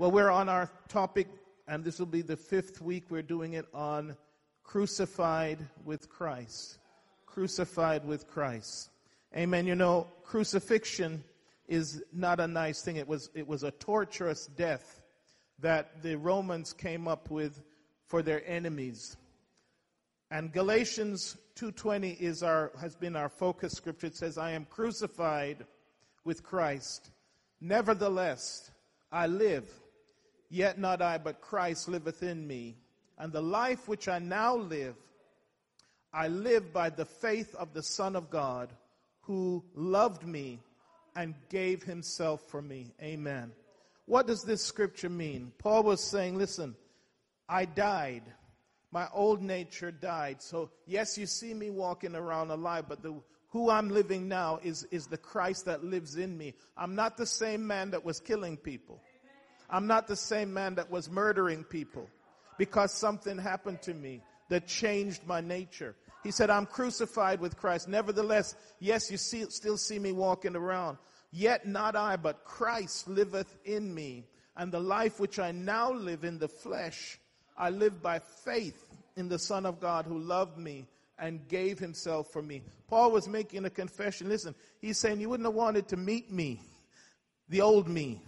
Well, we're on our topic, and this will be the fifth week we're doing it on crucified with Christ. Crucified with Christ. Amen. You know, crucifixion is not a nice thing. It was, it was a torturous death that the Romans came up with for their enemies. And Galatians 2:20 is our has been our focus scripture. It says, "I am crucified with Christ. Nevertheless, I live, yet not I, but Christ liveth in me. And the life which I now live, I live by the faith of the Son of God, who loved me and gave himself for me." Amen. What does this scripture mean? Paul was saying, listen, I died. My old nature died. So, yes, you see me walking around alive, but the, who I'm living now is, is the Christ that lives in me. I'm not the same man that was killing people. I'm not the same man that was murdering people because something happened to me that changed my nature. He said, I'm crucified with Christ. Nevertheless, yes, you see, still see me walking around. Yet not I, but Christ liveth in me. And the life which I now live in the flesh, I live by faith in the Son of God who loved me and gave himself for me. Paul was making a confession. Listen, he's saying, You wouldn't have wanted to meet me, the old me.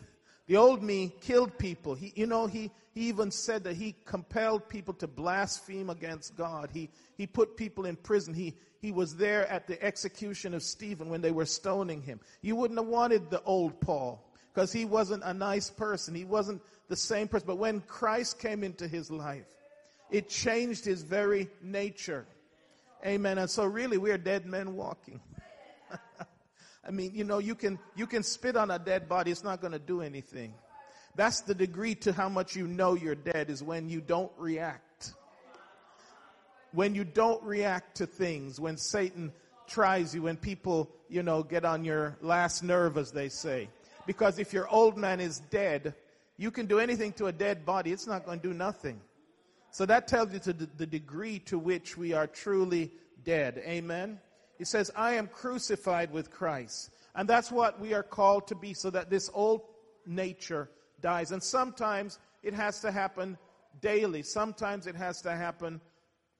The old me killed people. He, you know, he, he even said that he compelled people to blaspheme against God. He, he put people in prison. He, he was there at the execution of Stephen when they were stoning him. You wouldn't have wanted the old Paul because he wasn't a nice person. He wasn't the same person. But when Christ came into his life, it changed his very nature. Amen. And so really we're dead men walking. I mean, you know, you can, you can spit on a dead body. It's not going to do anything. That's the degree to how much you know you're dead is when you don't react. When you don't react to things, when Satan tries you, when people, you know, get on your last nerve, as they say. Because if your old man is dead, you can do anything to a dead body. It's not going to do nothing. So that tells you to the degree to which we are truly dead. Amen. He says, I am crucified with Christ. And that's what we are called to be so that this old nature dies. And sometimes it has to happen daily. Sometimes it has to happen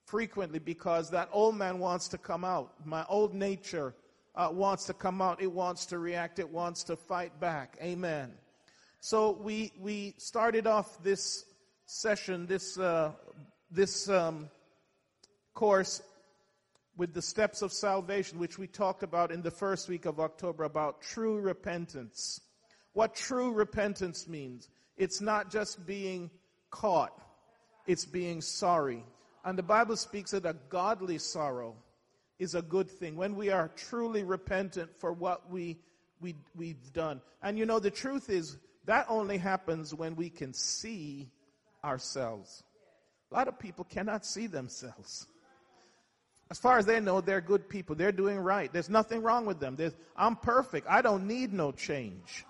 frequently because that old man wants to come out. My old nature uh, wants to come out. It wants to react. It wants to fight back. Amen. So we we started off this session, this uh, this um, course with the steps of salvation, which we talked about in the first week of October about true repentance. What true repentance means. It's not just being caught, it's being sorry. And the Bible speaks that a godly sorrow is a good thing when we are truly repentant for what we, we, we've done. And you know, the truth is that only happens when we can see ourselves. A lot of people cannot see themselves. As far as they know, they're good people. They're doing right. There's nothing wrong with them. There's, I'm perfect. I don't need no change.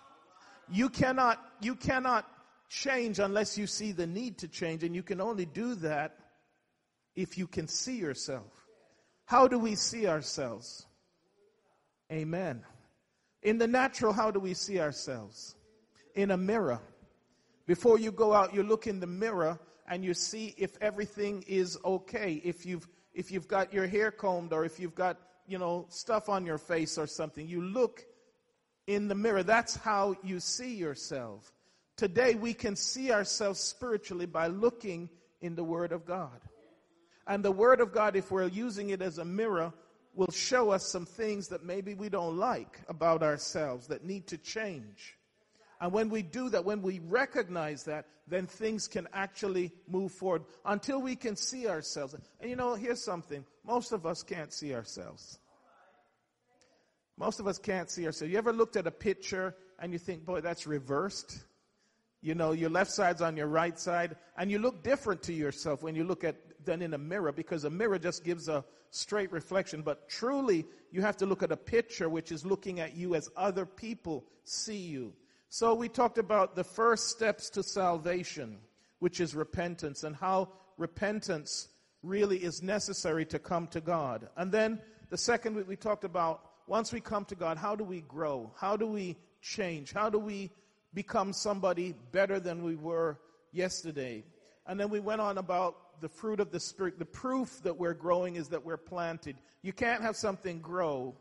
You cannot, you cannot change unless you see the need to change, and you can only do that if you can see yourself. How do we see ourselves? Amen. In the natural, how do we see ourselves? In a mirror. Before you go out, you look in the mirror and you see if everything is okay. If you've if you've got your hair combed or if you've got, you know, stuff on your face or something, you look in the mirror. That's how you see yourself. Today we can see ourselves spiritually by looking in the Word of God. And the Word of God, if we're using it as a mirror, will show us some things that maybe we don't like about ourselves that need to change. And when we do that, when we recognize that, then things can actually move forward until we can see ourselves. And you know, here's something. Most of us can't see ourselves. Most of us can't see ourselves. You ever looked at a picture and you think, boy, that's reversed? You know, your left side's on your right side, and you look different to yourself when you look at than in a mirror because a mirror just gives a straight reflection. But truly, you have to look at a picture which is looking at you as other people see you. So we talked about the first steps to salvation, which is repentance, and how repentance really is necessary to come to God. And then the second week we talked about once we come to God, how do we grow? How do we change? How do we become somebody better than we were yesterday. And then we went on about the fruit of the Spirit. The proof that we're growing is that we're planted. You can't have something grow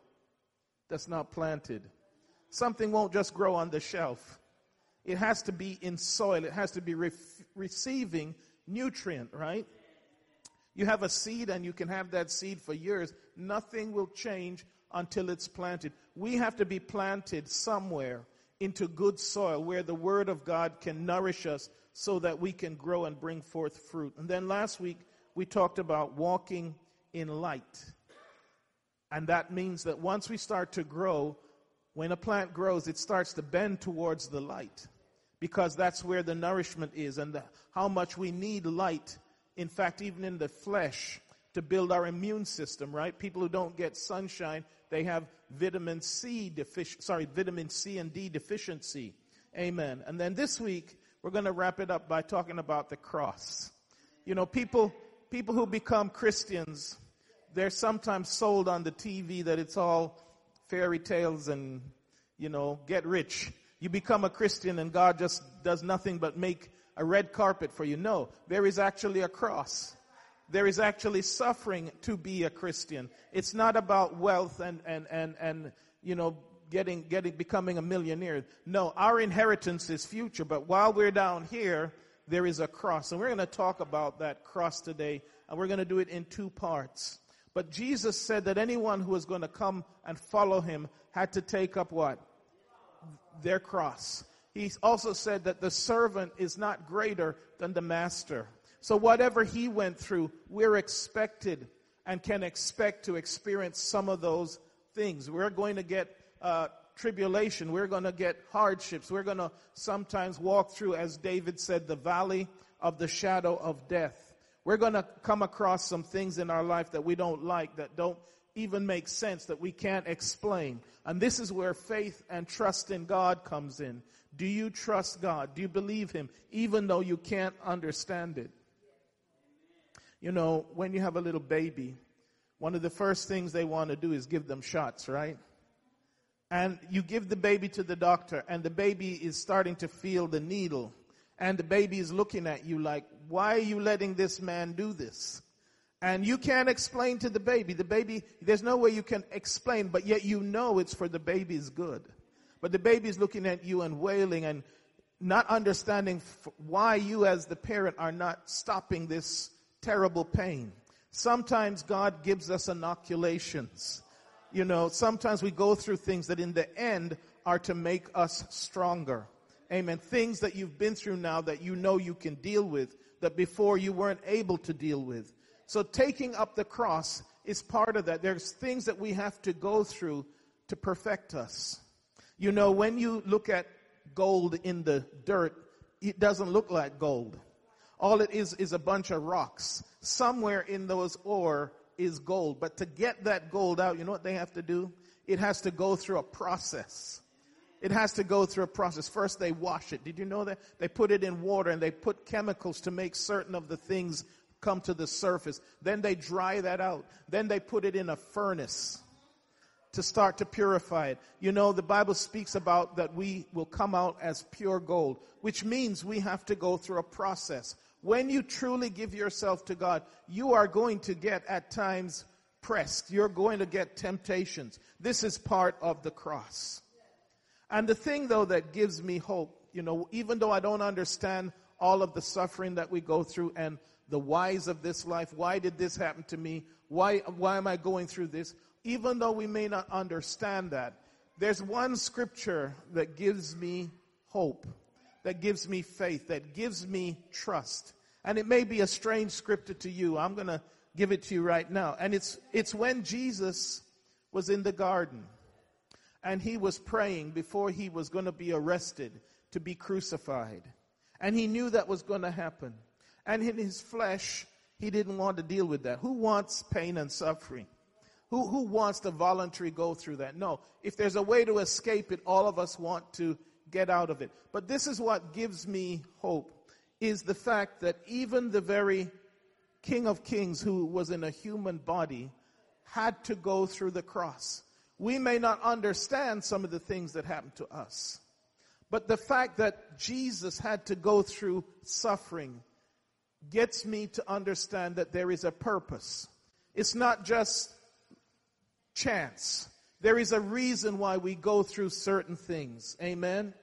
that's not planted. Something won't just grow on the shelf. It has to be in soil. It has to be re- receiving nutrient, right? You have a seed and you can have that seed for years. Nothing will change until it's planted. We have to be planted somewhere into good soil where the Word of God can nourish us so that we can grow and bring forth fruit. And then last week, we talked about walking in light. And that means that once we start to grow, when a plant grows, it starts to bend towards the light because that's where the nourishment is and the, how much we need light. In fact, even in the flesh to build our immune system, right? People who don't get sunshine, they have vitamin C deficiency, sorry, vitamin C and D deficiency. Amen. And then this week, we're going to wrap it up by talking about the cross. You know, people, people who become Christians, they're sometimes sold on the TV that it's all fairy tales and, you know, get rich. You become a Christian and God just does nothing but make a red carpet for you. No, there is actually a cross. There is actually suffering to be a Christian. It's not about wealth and, and, and, and, you know, getting, getting, becoming a millionaire. No, our inheritance is future, but while we're down here, there is a cross. And we're going to talk about that cross today, and we're going to do it in two parts. But Jesus said that anyone who was going to come and follow him had to take up what? Their cross. He also said that the servant is not greater than the master. So whatever he went through, we're expected and can expect to experience some of those things. We're going to get uh, tribulation. We're going to get hardships. We're going to sometimes walk through, as David said, the valley of the shadow of death. We're going to come across some things in our life that we don't like, that don't even make sense, that we can't explain. And this is where faith and trust in God comes in. Do you trust God? Do you believe Him, even though you can't understand it? You know, when you have a little baby, one of the first things they want to do is give them shots, right? And you give the baby to the doctor, and the baby is starting to feel the needle and the baby is looking at you like, why are you letting this man do this? And you can't explain to the baby. The baby, there's no way you can explain, but yet you know it's for the baby's good. But the baby's looking at you and wailing and not understanding why you as the parent are not stopping this terrible pain. Sometimes God gives us inoculations. You know, sometimes we go through things that in the end are to make us stronger. Amen. Things that you've been through now that you know you can deal with that before you weren't able to deal with. So taking up the cross is part of that. There's things that we have to go through to perfect us. You know, when you look at gold in the dirt, it doesn't look like gold. All it is is a bunch of rocks. Somewhere in those ore is gold. But to get that gold out, you know what they have to do? It has to go through a process. It has to go through a process. First, they wash it. Did you know that? They put it in water and they put chemicals to make certain of the things come to the surface. Then they dry that out. Then they put it in a furnace to start to purify it. You know, the Bible speaks about that we will come out as pure gold, which means we have to go through a process. When you truly give yourself to God, you are going to get at times pressed. You're going to get temptations. This is part of the cross. And the thing though that gives me hope, you know, even though I don't understand all of the suffering that we go through and the whys of this life, why did this happen to me? Why, why am I going through this? Even though we may not understand that, there's one scripture that gives me hope, that gives me faith, that gives me trust. And it may be a strange scripture to you. I'm going to give it to you right now. And it's, it's when Jesus was in the garden and he was praying before he was going to be arrested to be crucified. And he knew that was going to happen. And in his flesh, he didn't want to deal with that. Who wants pain and suffering? Who, who wants to voluntarily go through that? No. If there's a way to escape it, all of us want to get out of it. But this is what gives me hope is the fact that even the very King of Kings who was in a human body had to go through the cross we may not understand some of the things that happen to us. But the fact that Jesus had to go through suffering gets me to understand that there is a purpose. It's not just chance. There is a reason why we go through certain things. Amen.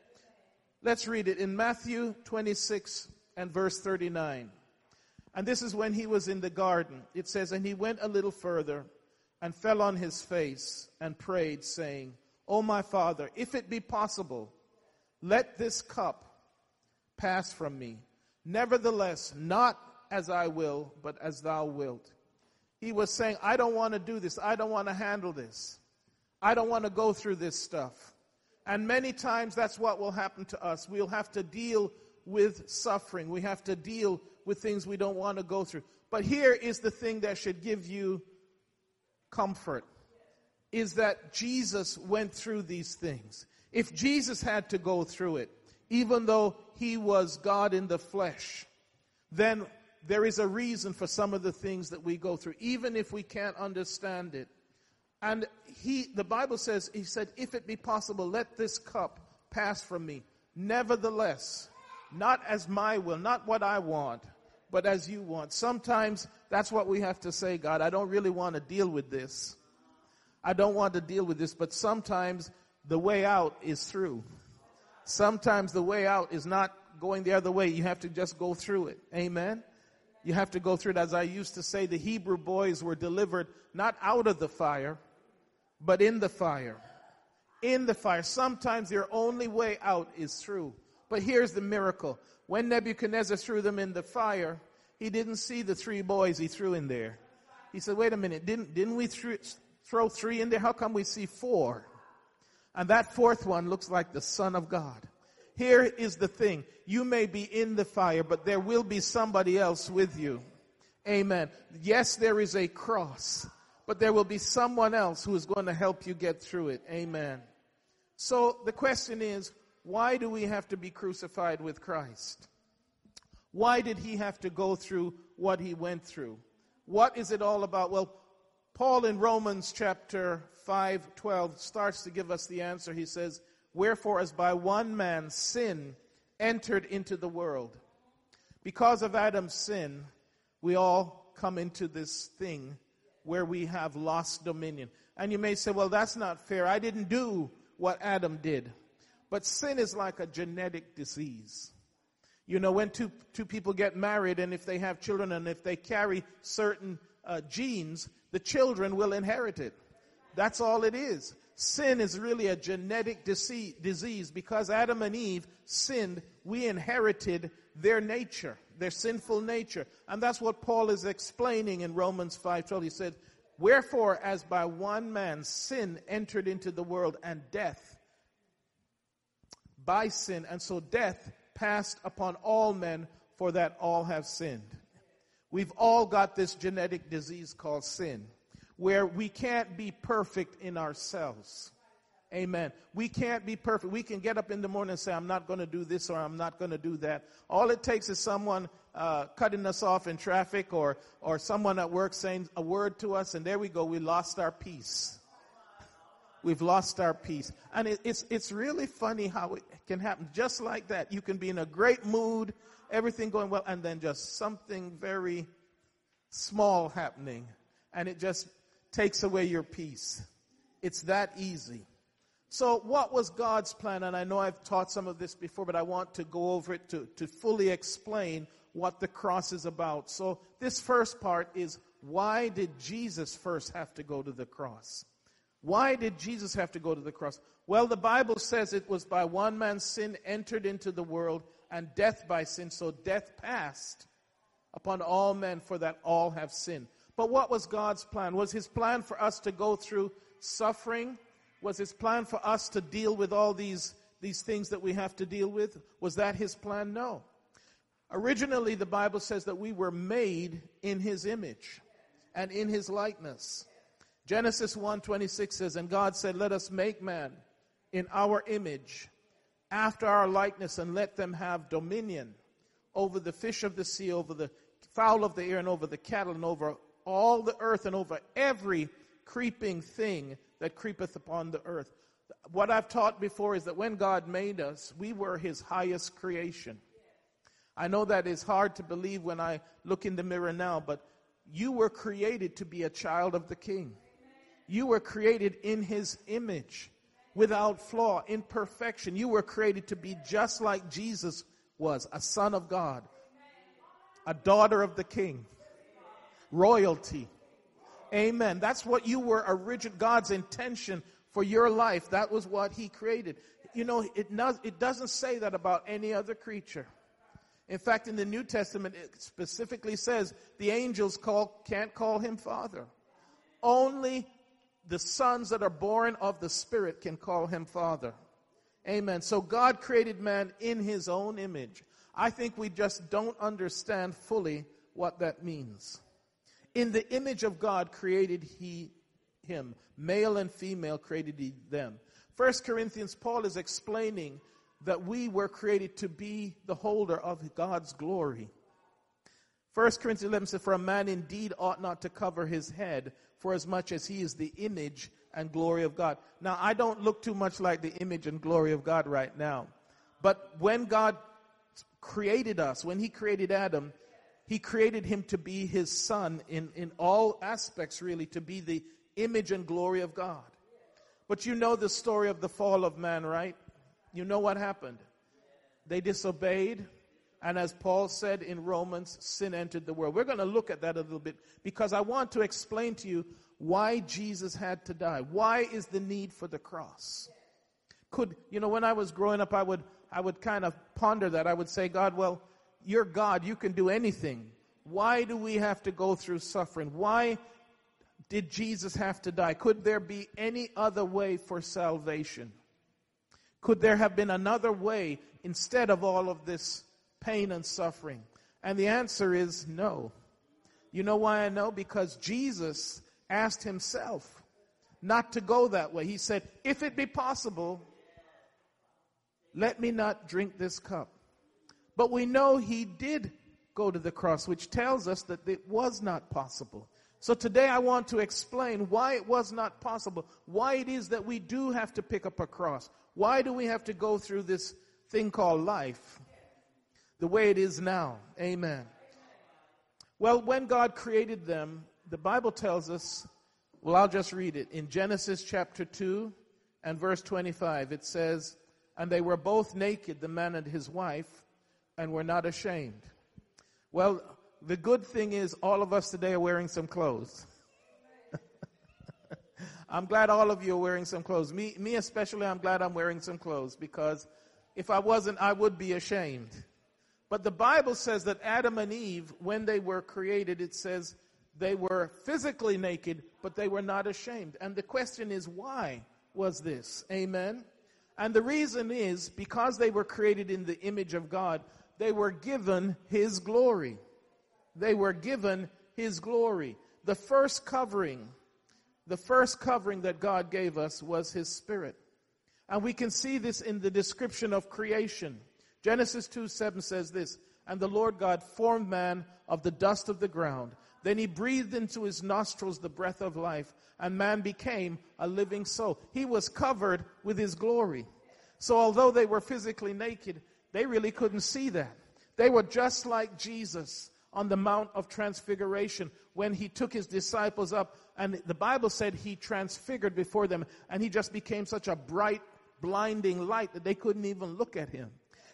Let's read it in Matthew 26 and verse 39. And this is when he was in the garden. It says, And he went a little further and fell on his face and prayed, saying, O my Father, if it be possible, let this cup pass from me. Nevertheless, not as I will, but as thou wilt. He was saying, I don't want to do this. I don't want to handle this. I don't want to go through this stuff. And many times that's what will happen to us. We'll have to deal with suffering. We have to deal with things we don't want to go through. But here is the thing that should give you comfort is that Jesus went through these things. If Jesus had to go through it, even though he was God in the flesh, then there is a reason for some of the things that we go through, even if we can't understand it. And he, the Bible says, he said, if it be possible, let this cup pass from me. Nevertheless, not as my will, not what I want, but as you want. Sometimes that's what we have to say, God. I don't really want to deal with this. I don't want to deal with this, but sometimes the way out is through. Sometimes the way out is not going the other way. You have to just go through it. Amen. You have to go through it. As I used to say, the Hebrew boys were delivered not out of the fire, but in the fire. In the fire. Sometimes your only way out is through. But here's the miracle. When Nebuchadnezzar threw them in the fire, he didn't see the three boys he threw in there. He said, wait a minute, didn't, didn't we th- throw three in there? How come we see four? And that fourth one looks like the Son of God. Here is the thing. You may be in the fire, but there will be somebody else with you. Amen. Yes, there is a cross but there will be someone else who is going to help you get through it. Amen. So the question is, why do we have to be crucified with Christ? Why did he have to go through what he went through? What is it all about? Well, Paul in Romans chapter 5, 12 starts to give us the answer. He says, Wherefore, as by one man sin entered into the world, because of Adam's sin, we all come into this thing where we have lost dominion. And you may say, well, that's not fair. I didn't do what Adam did. But sin is like a genetic disease. You know, when two, two people get married and if they have children and if they carry certain uh, genes, the children will inherit it. That's all it is. Sin is really a genetic disease because Adam and Eve sinned. We inherited their nature their sinful nature. And that's what Paul is explaining in Romans 5:12. He said, "Wherefore as by one man sin entered into the world and death by sin, and so death passed upon all men for that all have sinned." We've all got this genetic disease called sin where we can't be perfect in ourselves. Amen. We can't be perfect. We can get up in the morning and say, I'm not going to do this or I'm not going to do that. All it takes is someone uh, cutting us off in traffic or, or someone at work saying a word to us, and there we go. We lost our peace. We've lost our peace. And it, it's, it's really funny how it can happen. Just like that. You can be in a great mood, everything going well, and then just something very small happening, and it just takes away your peace. It's that easy. So, what was God's plan? And I know I've taught some of this before, but I want to go over it to, to fully explain what the cross is about. So, this first part is why did Jesus first have to go to the cross? Why did Jesus have to go to the cross? Well, the Bible says it was by one man's sin entered into the world, and death by sin. So, death passed upon all men, for that all have sinned. But what was God's plan? Was his plan for us to go through suffering? Was his plan for us to deal with all these, these things that we have to deal with? Was that his plan? No. Originally, the Bible says that we were made in his image and in his likeness. Genesis 1:26 says, "And God said, Let us make man in our image, after our likeness, and let them have dominion over the fish of the sea, over the fowl of the air, and over the cattle, and over all the earth, and over every creeping thing that creepeth upon the earth. What I've taught before is that when God made us, we were His highest creation. I know that is hard to believe when I look in the mirror now, but you were created to be a child of the King. You were created in His image, without flaw, in perfection. You were created to be just like Jesus was, a son of God, a daughter of the King, royalty. Amen. That's what you were original, God's intention for your life. That was what He created. You know, it, not, it doesn't say that about any other creature. In fact, in the New Testament, it specifically says the angels call, can't call him Father. Only the sons that are born of the Spirit can call him Father. Amen. So God created man in his own image. I think we just don't understand fully what that means. In the image of God created he him. Male and female created he them. First Corinthians, Paul is explaining that we were created to be the holder of God's glory. 1 Corinthians 11 says, For a man indeed ought not to cover his head, for as much as he is the image and glory of God. Now, I don't look too much like the image and glory of God right now. But when God created us, when he created Adam, he created him to be his son in, in all aspects, really, to be the image and glory of God. But you know the story of the fall of man, right? You know what happened? They disobeyed. And as Paul said in Romans, sin entered the world. We're going to look at that a little bit because I want to explain to you why Jesus had to die. Why is the need for the cross? Could, you know, when I was growing up, I would, I would kind of ponder that. I would say, God, well, you're God. You can do anything. Why do we have to go through suffering? Why did Jesus have to die? Could there be any other way for salvation? Could there have been another way instead of all of this pain and suffering? And the answer is no. You know why I know? Because Jesus asked himself not to go that way. He said, If it be possible, let me not drink this cup. But we know he did go to the cross, which tells us that it was not possible. So today I want to explain why it was not possible, why it is that we do have to pick up a cross, why do we have to go through this thing called life the way it is now? Amen. Well, when God created them, the Bible tells us, well, I'll just read it. In Genesis chapter 2 and verse 25, it says, And they were both naked, the man and his wife, and were not ashamed. Well, the good thing is all of us today are wearing some clothes. I'm glad all of you are wearing some clothes. Me, me especially, I'm glad I'm wearing some clothes because if I wasn't, I would be ashamed. But the Bible says that Adam and Eve, when they were created, it says they were physically naked, but they were not ashamed. And the question is, why was this? Amen. And the reason is because they were created in the image of God, they were given His glory. They were given His glory. The first covering the first covering that God gave us was His Spirit. And we can see this in the description of creation. Genesis 2 7 says this And the Lord God formed man of the dust of the ground. Then he breathed into his nostrils the breath of life, and man became a living soul. He was covered with his glory. So, although they were physically naked, they really couldn't see that. They were just like Jesus on the Mount of Transfiguration when he took his disciples up and the Bible said he transfigured before them and he just became such a bright, blinding light that they couldn't even look at him.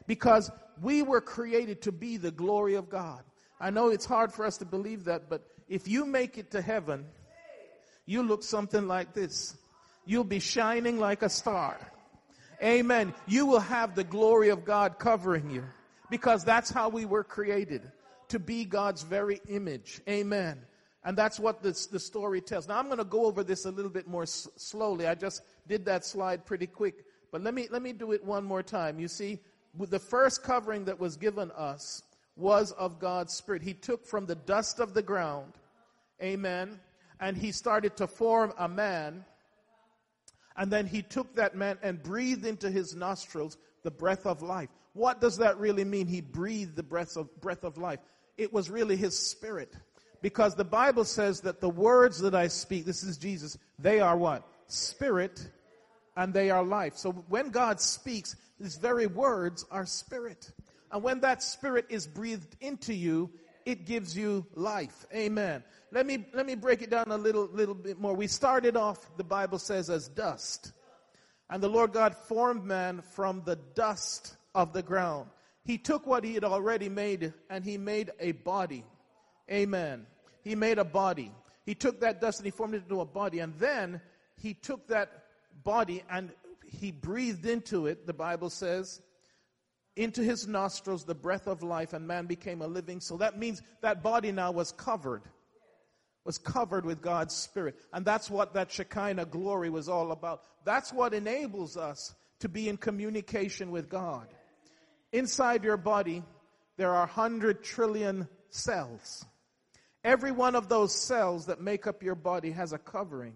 Because we were created to be the glory of God. I know it's hard for us to believe that, but if you make it to heaven, you look something like this. You'll be shining like a star. Amen. You will have the glory of God covering you because that's how we were created to be God's very image. Amen. And that's what this, the story tells. Now I'm going to go over this a little bit more s- slowly. I just did that slide pretty quick. But let me, let me do it one more time. You see, the first covering that was given us was of God's Spirit. He took from the dust of the ground, amen, and he started to form a man. And then he took that man and breathed into his nostrils the breath of life. What does that really mean? He breathed the breath of, breath of life. It was really his spirit. Because the Bible says that the words that I speak, this is Jesus, they are what? Spirit and they are life. So when God speaks, his very words are spirit. And when that spirit is breathed into you, it gives you life. Amen. Let me, let me break it down a little, little bit more. We started off, the Bible says, as dust. And the Lord God formed man from the dust of the ground. He took what he had already made and he made a body. Amen. He made a body. He took that dust and he formed it into a body. And then he took that body and he breathed into it, the Bible says, into his nostrils the breath of life, and man became a living soul. That means that body now was covered, was covered with God's Spirit. And that's what that Shekinah glory was all about. That's what enables us to be in communication with God. Inside your body, there are 100 trillion cells. Every one of those cells that make up your body has a covering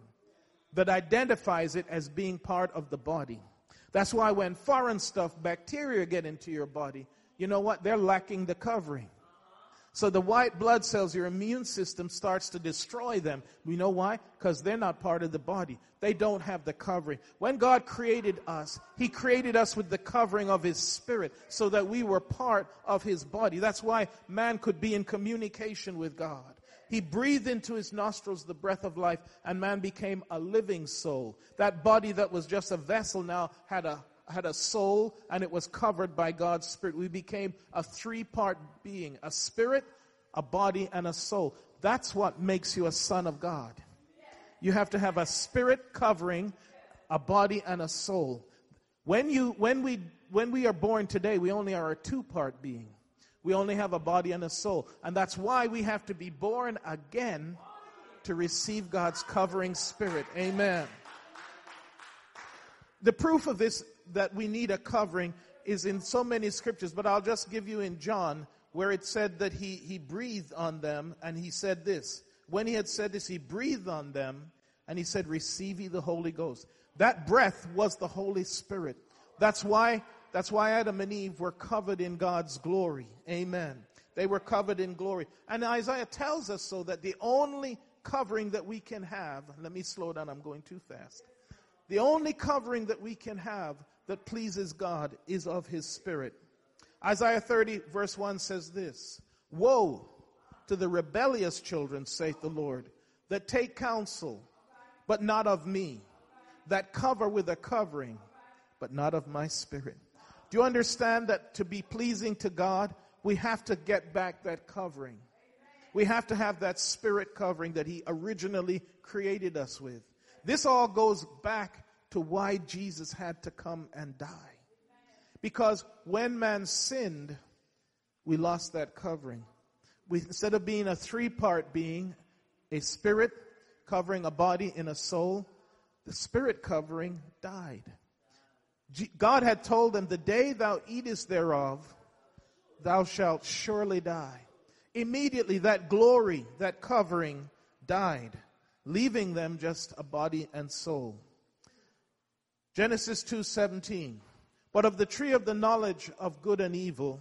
that identifies it as being part of the body. That's why when foreign stuff, bacteria get into your body, you know what? They're lacking the covering. So the white blood cells, your immune system starts to destroy them. We know why? Because they're not part of the body. They don't have the covering. When God created us, He created us with the covering of His Spirit so that we were part of His body. That's why man could be in communication with God. He breathed into his nostrils the breath of life, and man became a living soul. That body that was just a vessel now had a had a soul and it was covered by God's Spirit. We became a three part being a spirit, a body, and a soul. That's what makes you a son of God. You have to have a spirit covering, a body, and a soul. When, you, when, we, when we are born today, we only are a two part being. We only have a body and a soul. And that's why we have to be born again to receive God's covering spirit. Amen. The proof of this, that we need a covering, is in so many scriptures, but I'll just give you in John, where it said that he, he breathed on them, and he said this. When he had said this, he breathed on them, and he said, Receive ye the Holy Ghost. That breath was the Holy Spirit. That's why that's why Adam and Eve were covered in God's glory. Amen. They were covered in glory. And Isaiah tells us so that the only covering that we can have, let me slow down, I'm going too fast. The only covering that we can have that pleases God is of His Spirit. Isaiah 30, verse 1 says this Woe to the rebellious children, saith the Lord, that take counsel, but not of me, that cover with a covering, but not of my spirit. Do you understand that to be pleasing to God, we have to get back that covering? We have to have that spirit covering that He originally created us with. This all goes back to why Jesus had to come and die. Because when man sinned, we lost that covering. We, instead of being a three part being, a spirit covering a body and a soul, the spirit covering died. God had told them, The day thou eatest thereof, thou shalt surely die. Immediately that glory, that covering, died, leaving them just a body and soul. Genesis 2:17 But of the tree of the knowledge of good and evil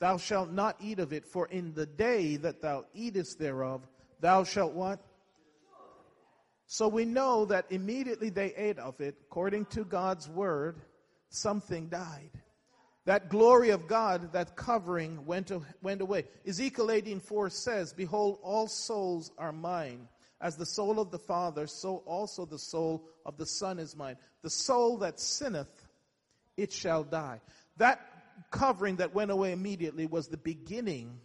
thou shalt not eat of it for in the day that thou eatest thereof thou shalt what So we know that immediately they ate of it according to God's word something died. That glory of God, that covering went, went away. Ezekiel 18:4 says, Behold, all souls are mine. As the soul of the Father, so also the soul of the Son is mine. The soul that sinneth, it shall die. That covering that went away immediately was the beginning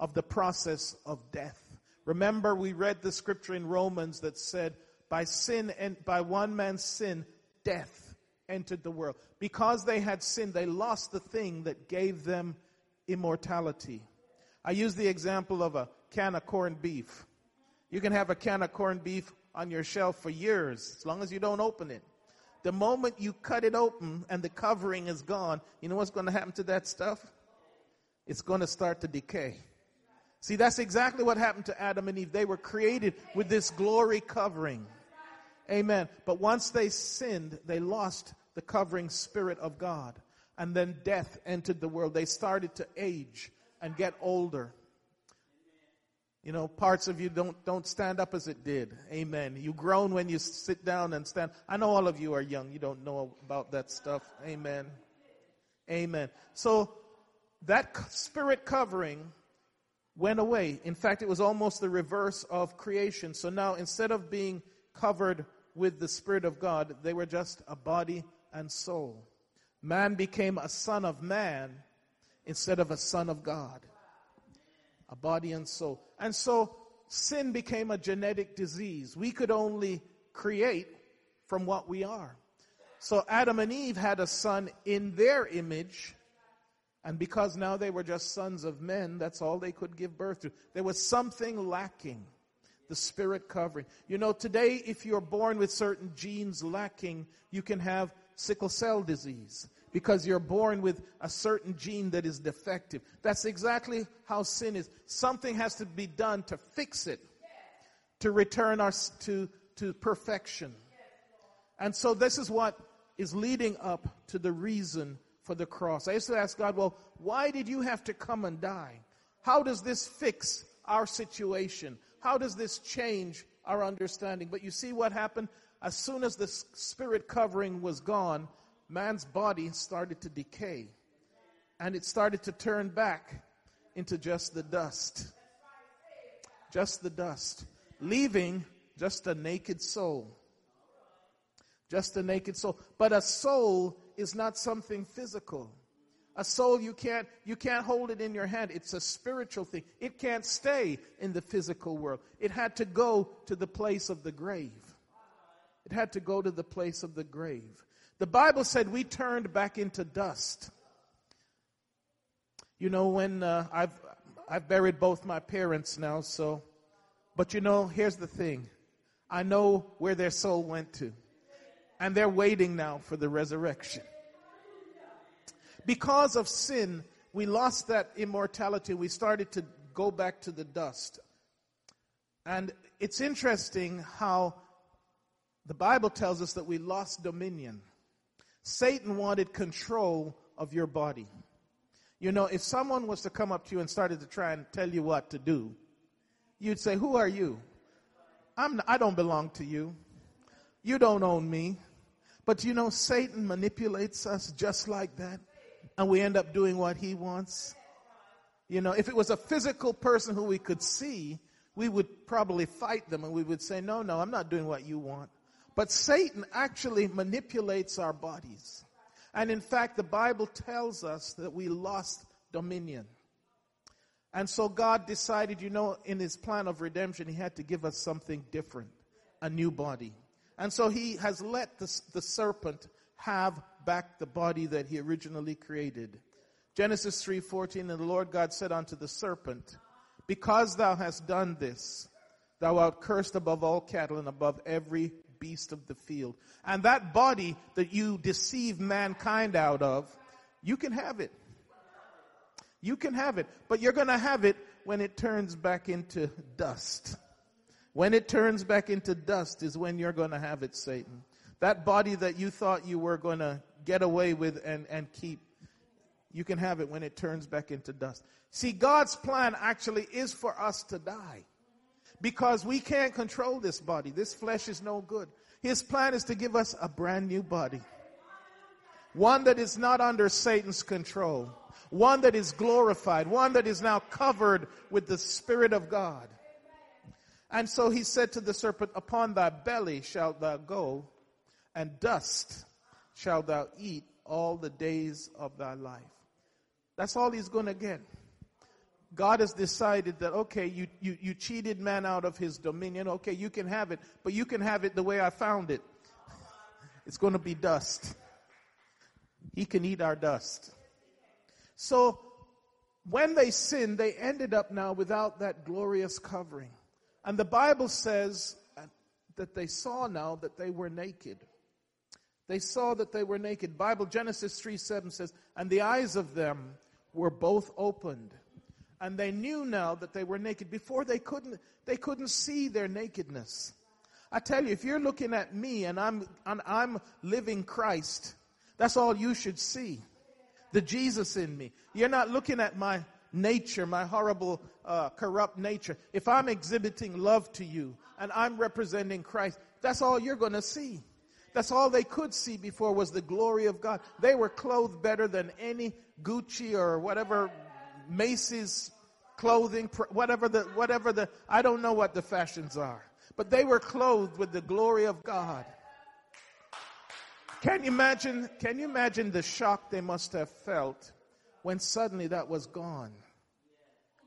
of the process of death. Remember, we read the scripture in Romans that said, by sin and by one man's sin, death entered the world. Because they had sinned, they lost the thing that gave them immortality. I use the example of a can of corned beef. You can have a can of corned beef on your shelf for years, as long as you don't open it. The moment you cut it open and the covering is gone, you know what's going to happen to that stuff? It's going to start to decay. See, that's exactly what happened to Adam and Eve. They were created with this glory covering. Amen. But once they sinned, they lost the covering spirit of God. And then death entered the world. They started to age and get older. You know, parts of you don't, don't stand up as it did. Amen. You groan when you sit down and stand. I know all of you are young. You don't know about that stuff. Amen. Amen. So that spirit covering went away. In fact, it was almost the reverse of creation. So now instead of being covered with the Spirit of God, they were just a body and soul. Man became a son of man instead of a son of God a body and soul. And so sin became a genetic disease. We could only create from what we are. So Adam and Eve had a son in their image. And because now they were just sons of men, that's all they could give birth to. There was something lacking. The spirit covering. You know, today, if you're born with certain genes lacking, you can have sickle cell disease because you're born with a certain gene that is defective. That's exactly how sin is. Something has to be done to fix it, to return us to, to perfection. And so this is what is leading up to the reason for the cross. I used to ask God, well, why did you have to come and die? How does this fix our situation? How does this change our understanding? But you see what happened? As soon as the spirit covering was gone, man's body started to decay and it started to turn back into just the dust. Just the dust, leaving just a naked soul. Just a naked soul. But a soul is not something physical. A soul you can't you can't hold it in your hand. It's a spiritual thing. It can't stay in the physical world. It had to go to the place of the grave. It had to go to the place of the grave. The Bible said we turned back into dust. You know, when uh, I've, I've buried both my parents now, so, but you know, here's the thing. I know where their soul went to. And they're waiting now for the resurrection. Because of sin, we lost that immortality. We started to go back to the dust. And it's interesting how the Bible tells us that we lost dominion. Satan wanted control of your body. You know, if someone was to come up to you and started to try and tell you what to do, you'd say, Who are you? I'm, I don't belong to you. You don't own me. But you know, Satan manipulates us just like that. And we end up doing what he wants. You know, if it was a physical person who we could see, we would probably fight them and we would say, No, no, I'm not doing what you want. But Satan actually manipulates our bodies. And in fact, the Bible tells us that we lost dominion. And so God decided, you know, in his plan of redemption, he had to give us something different, a new body. And so he has let the, the serpent have back the body that he originally created. Genesis 3:14 and the Lord God said unto the serpent, because thou hast done this, thou art cursed above all cattle and above every beast of the field. And that body that you deceive mankind out of, you can have it. You can have it. But you're going to have it when it turns back into dust. When it turns back into dust is when you're going to have it, Satan. That body that you thought you were going to get away with and, and keep, you can have it when it turns back into dust. See, God's plan actually is for us to die because we can't control this body. This flesh is no good. His plan is to give us a brand new body. One that is not under Satan's control. One that is glorified. One that is now covered with the Spirit of God. And so he said to the serpent, Upon thy belly shalt thou go, and dust shalt thou eat all the days of thy life. That's all he's going to get. God has decided that, okay, you, you, you cheated man out of his dominion. Okay, you can have it, but you can have it the way I found it. It's going to be dust. He can eat our dust. So, when they sinned, they ended up now without that glorious covering. And the Bible says that they saw now that they were naked. They saw that they were naked. Bible Genesis 3 7 says, And the eyes of them were both opened and they knew now that they were naked. Before they couldn't, they couldn't see their nakedness. I tell you, if you're looking at me and I'm, and I'm living Christ, that's all you should see. The Jesus in me. You're not looking at my, nature, my horrible, uh, corrupt nature, if I'm exhibiting love to you and I'm representing Christ, that's all you're going to see. That's all they could see before was the glory of God. They were clothed better than any Gucci or whatever Macy's clothing, whatever the, whatever the, I don't know what the fashions are, but they were clothed with the glory of God. Can you imagine, can you imagine the shock they must have felt when suddenly that was gone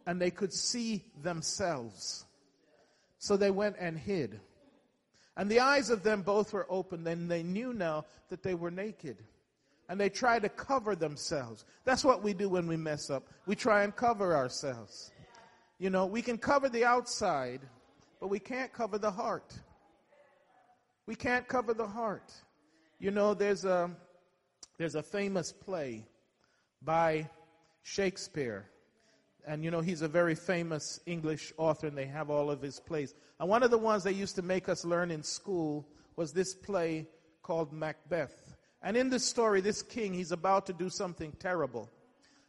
and they could see themselves? So they went and hid. And the eyes of them both were opened, and they knew now that they were naked. And they tried to cover themselves. That's what we do when we mess up. We try and cover ourselves. You know, we can cover the outside, but we can't cover the heart. We can't cover the heart. You know, there's a, there's a famous play by Shakespeare. And you know, he's a very famous English author, and they have all of his plays. And one of the ones they used to make us learn in school was this play called Macbeth. And in this story, this king, he's about to do something terrible.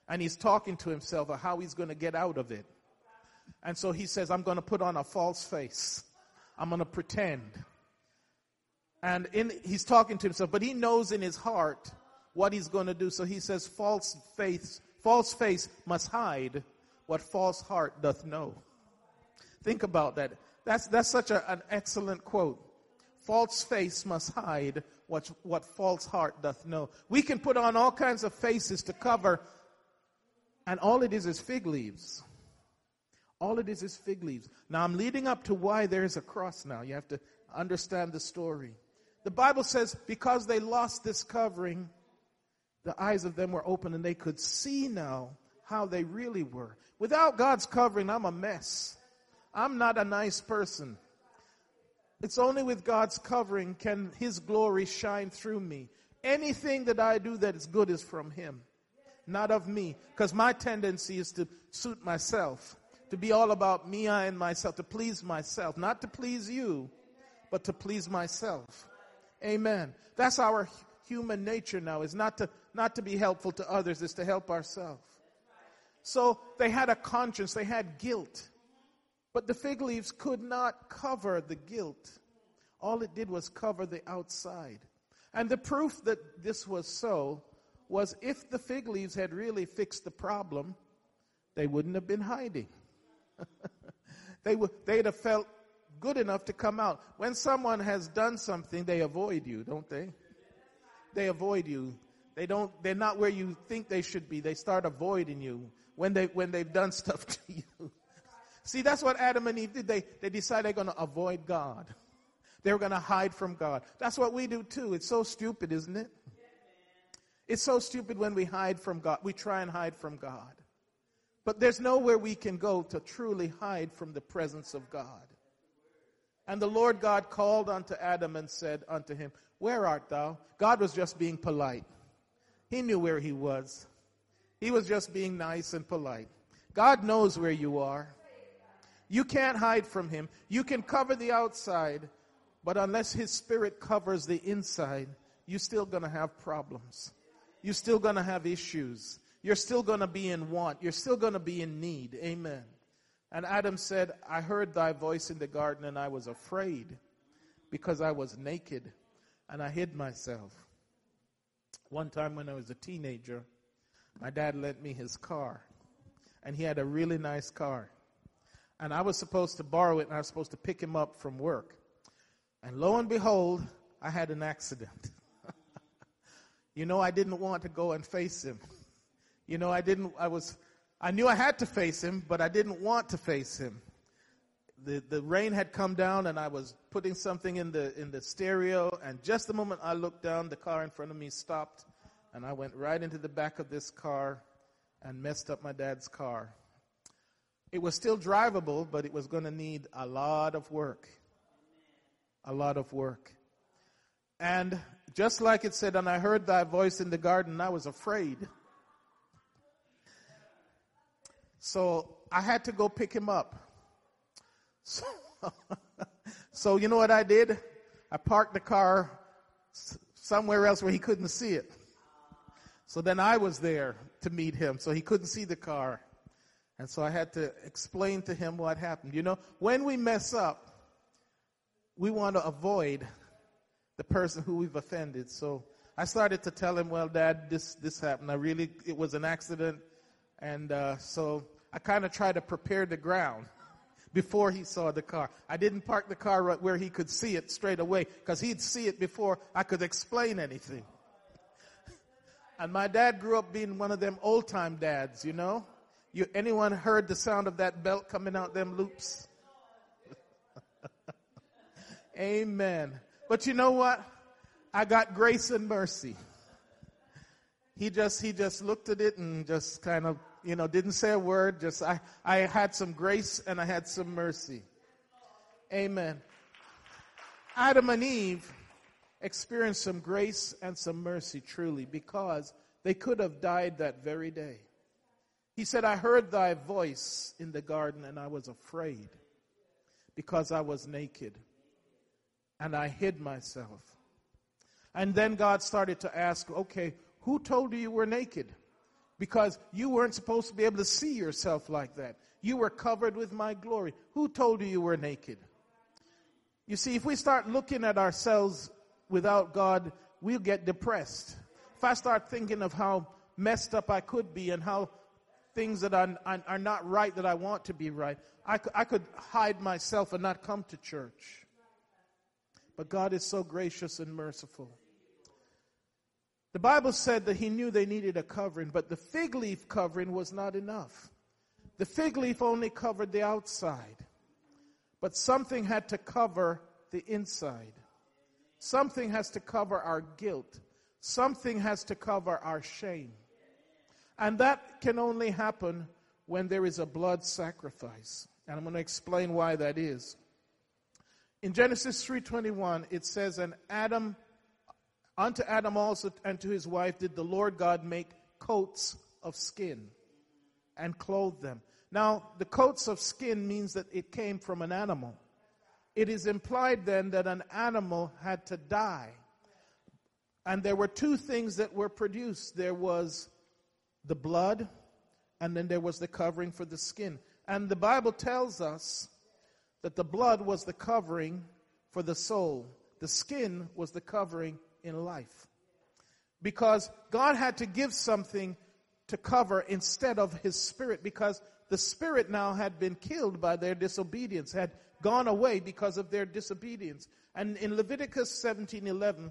And he's talking to himself of how he's going to get out of it. And so he says, I'm going to put on a false face. I'm going to pretend. And in, he's talking to himself, but he knows in his heart what he's going to do. So he says, false face, false face must hide what false heart doth know. Think about that. That's, that's such a, an excellent quote. False face must hide what, what false heart doth know. We can put on all kinds of faces to cover, and all it is is fig leaves. All it is is fig leaves. Now I'm leading up to why there is a cross now. You have to understand the story. The Bible says because they lost this covering, the eyes of them were open and they could see now how they really were. Without God's covering, I'm a mess. I'm not a nice person. It's only with God's covering can His glory shine through me. Anything that I do that is good is from Him, not of me. Because my tendency is to suit myself, to be all about me, I, and myself, to please myself, not to please you, but to please myself. Amen. That's our human nature now, is not to, not to be helpful to others, is to help ourselves. So they had a conscience, they had guilt. But the fig leaves could not cover the guilt. All it did was cover the outside. And the proof that this was so was if the fig leaves had really fixed the problem, they wouldn't have been hiding. they would, they'd have felt good enough to come out. When someone has done something, they avoid you, don't they? They avoid you. They don't, they're not where you think they should be. They start avoiding you when they, when they've done stuff to you. See, that's what Adam and Eve did. They, they decided they're going to avoid God. They were going to hide from God. That's what we do too. It's so stupid, isn't it? It's so stupid when we hide from God. We try and hide from God. But there's nowhere we can go to truly hide from the presence of God. And the Lord God called unto Adam and said unto him, Where art thou? God was just being polite. He knew where he was. He was just being nice and polite. God knows where you are. You can't hide from him. You can cover the outside, but unless his spirit covers the inside, you're still going to have problems. You're still going to have issues. You're still going to be in want. You're still going to be in need. Amen. And Adam said, I heard thy voice in the garden and I was afraid because I was naked and I hid myself. One time when I was a teenager, my dad lent me his car and he had a really nice car and I was supposed to borrow it and I was supposed to pick him up from work. And lo and behold, I had an accident. you know, I didn't want to go and face him. You know, I didn't, I was, I knew I had to face him, but I didn't want to face him. The, the rain had come down and I was putting something in the, in the stereo and just the moment I looked down, the car in front of me stopped and I went right into the back of this car and messed up my dad's car. It was still drivable, but it was going to need a lot of work. A lot of work. And just like it said, and I heard thy voice in the garden, I was afraid. So I had to go pick him up. So, so you know what I did? I parked the car somewhere else where he couldn't see it. So then I was there to meet him, so he couldn't see the car. And so I had to explain to him what happened. You know, when we mess up, we want to avoid the person who we've offended. So I started to tell him, well, dad, this, this happened. I really, it was an accident. And uh, so I kind of tried to prepare the ground before he saw the car. I didn't park the car right where he could see it straight away because he'd see it before I could explain anything. And my dad grew up being one of them old time dads, you know? You, anyone heard the sound of that belt coming out them loops? Amen. But you know what? I got grace and mercy. He just, he just looked at it and just kind of, you know, didn't say a word. Just, I, I had some grace and I had some mercy. Amen. Adam and Eve experienced some grace and some mercy truly because they could have died that very day. He said, I heard thy voice in the garden and I was afraid because I was naked and I hid myself. And then God started to ask, okay, who told you you were naked? Because you weren't supposed to be able to see yourself like that. You were covered with my glory. Who told you you were naked? You see, if we start looking at ourselves without God, we'll get depressed. If I start thinking of how messed up I could be and how things that are, are not right that I want to be right. I, I could hide myself and not come to church. But God is so gracious and merciful. The Bible said that he knew they needed a covering, but the fig leaf covering was not enough. The fig leaf only covered the outside, but something had to cover the inside. Something has to cover our guilt. Something has to cover our shame. And that can only happen when there is a blood sacrifice. And I'm going to explain why that is. In Genesis 3:21 it says and Adam unto Adam also and to his wife did the Lord God make coats of skin and clothed them. Now, the coats of skin means that it came from an animal. It is implied then that an animal had to die. And there were two things that were produced. There was the blood, and then there was the covering for the skin. And the Bible tells us that the blood was the covering for the soul, the skin was the covering in life. Because God had to give something to cover instead of his spirit, because the spirit now had been killed by their disobedience, had gone away because of their disobedience. And in Leviticus 17:11,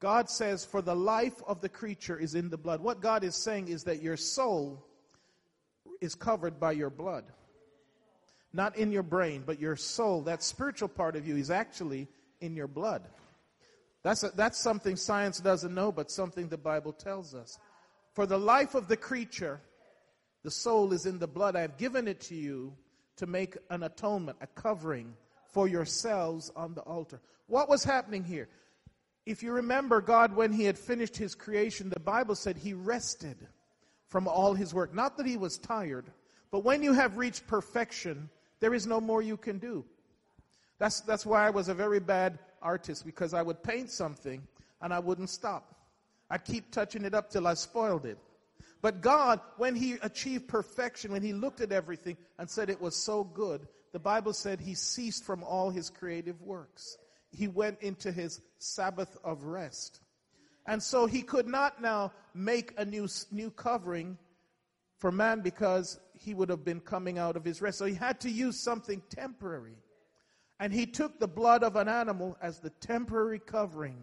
God says, For the life of the creature is in the blood. What God is saying is that your soul is covered by your blood. Not in your brain, but your soul, that spiritual part of you, is actually in your blood. That's, a, that's something science doesn't know, but something the Bible tells us. For the life of the creature, the soul is in the blood. I have given it to you to make an atonement, a covering for yourselves on the altar. What was happening here? If you remember, God, when He had finished His creation, the Bible said He rested from all His work. Not that He was tired, but when you have reached perfection, there is no more you can do. That's, that's why I was a very bad artist, because I would paint something and I wouldn't stop. I'd keep touching it up till I spoiled it. But God, when He achieved perfection, when He looked at everything and said it was so good, the Bible said He ceased from all His creative works he went into his Sabbath of rest. And so he could not now make a new, new covering for man because he would have been coming out of his rest. So he had to use something temporary. And he took the blood of an animal as the temporary covering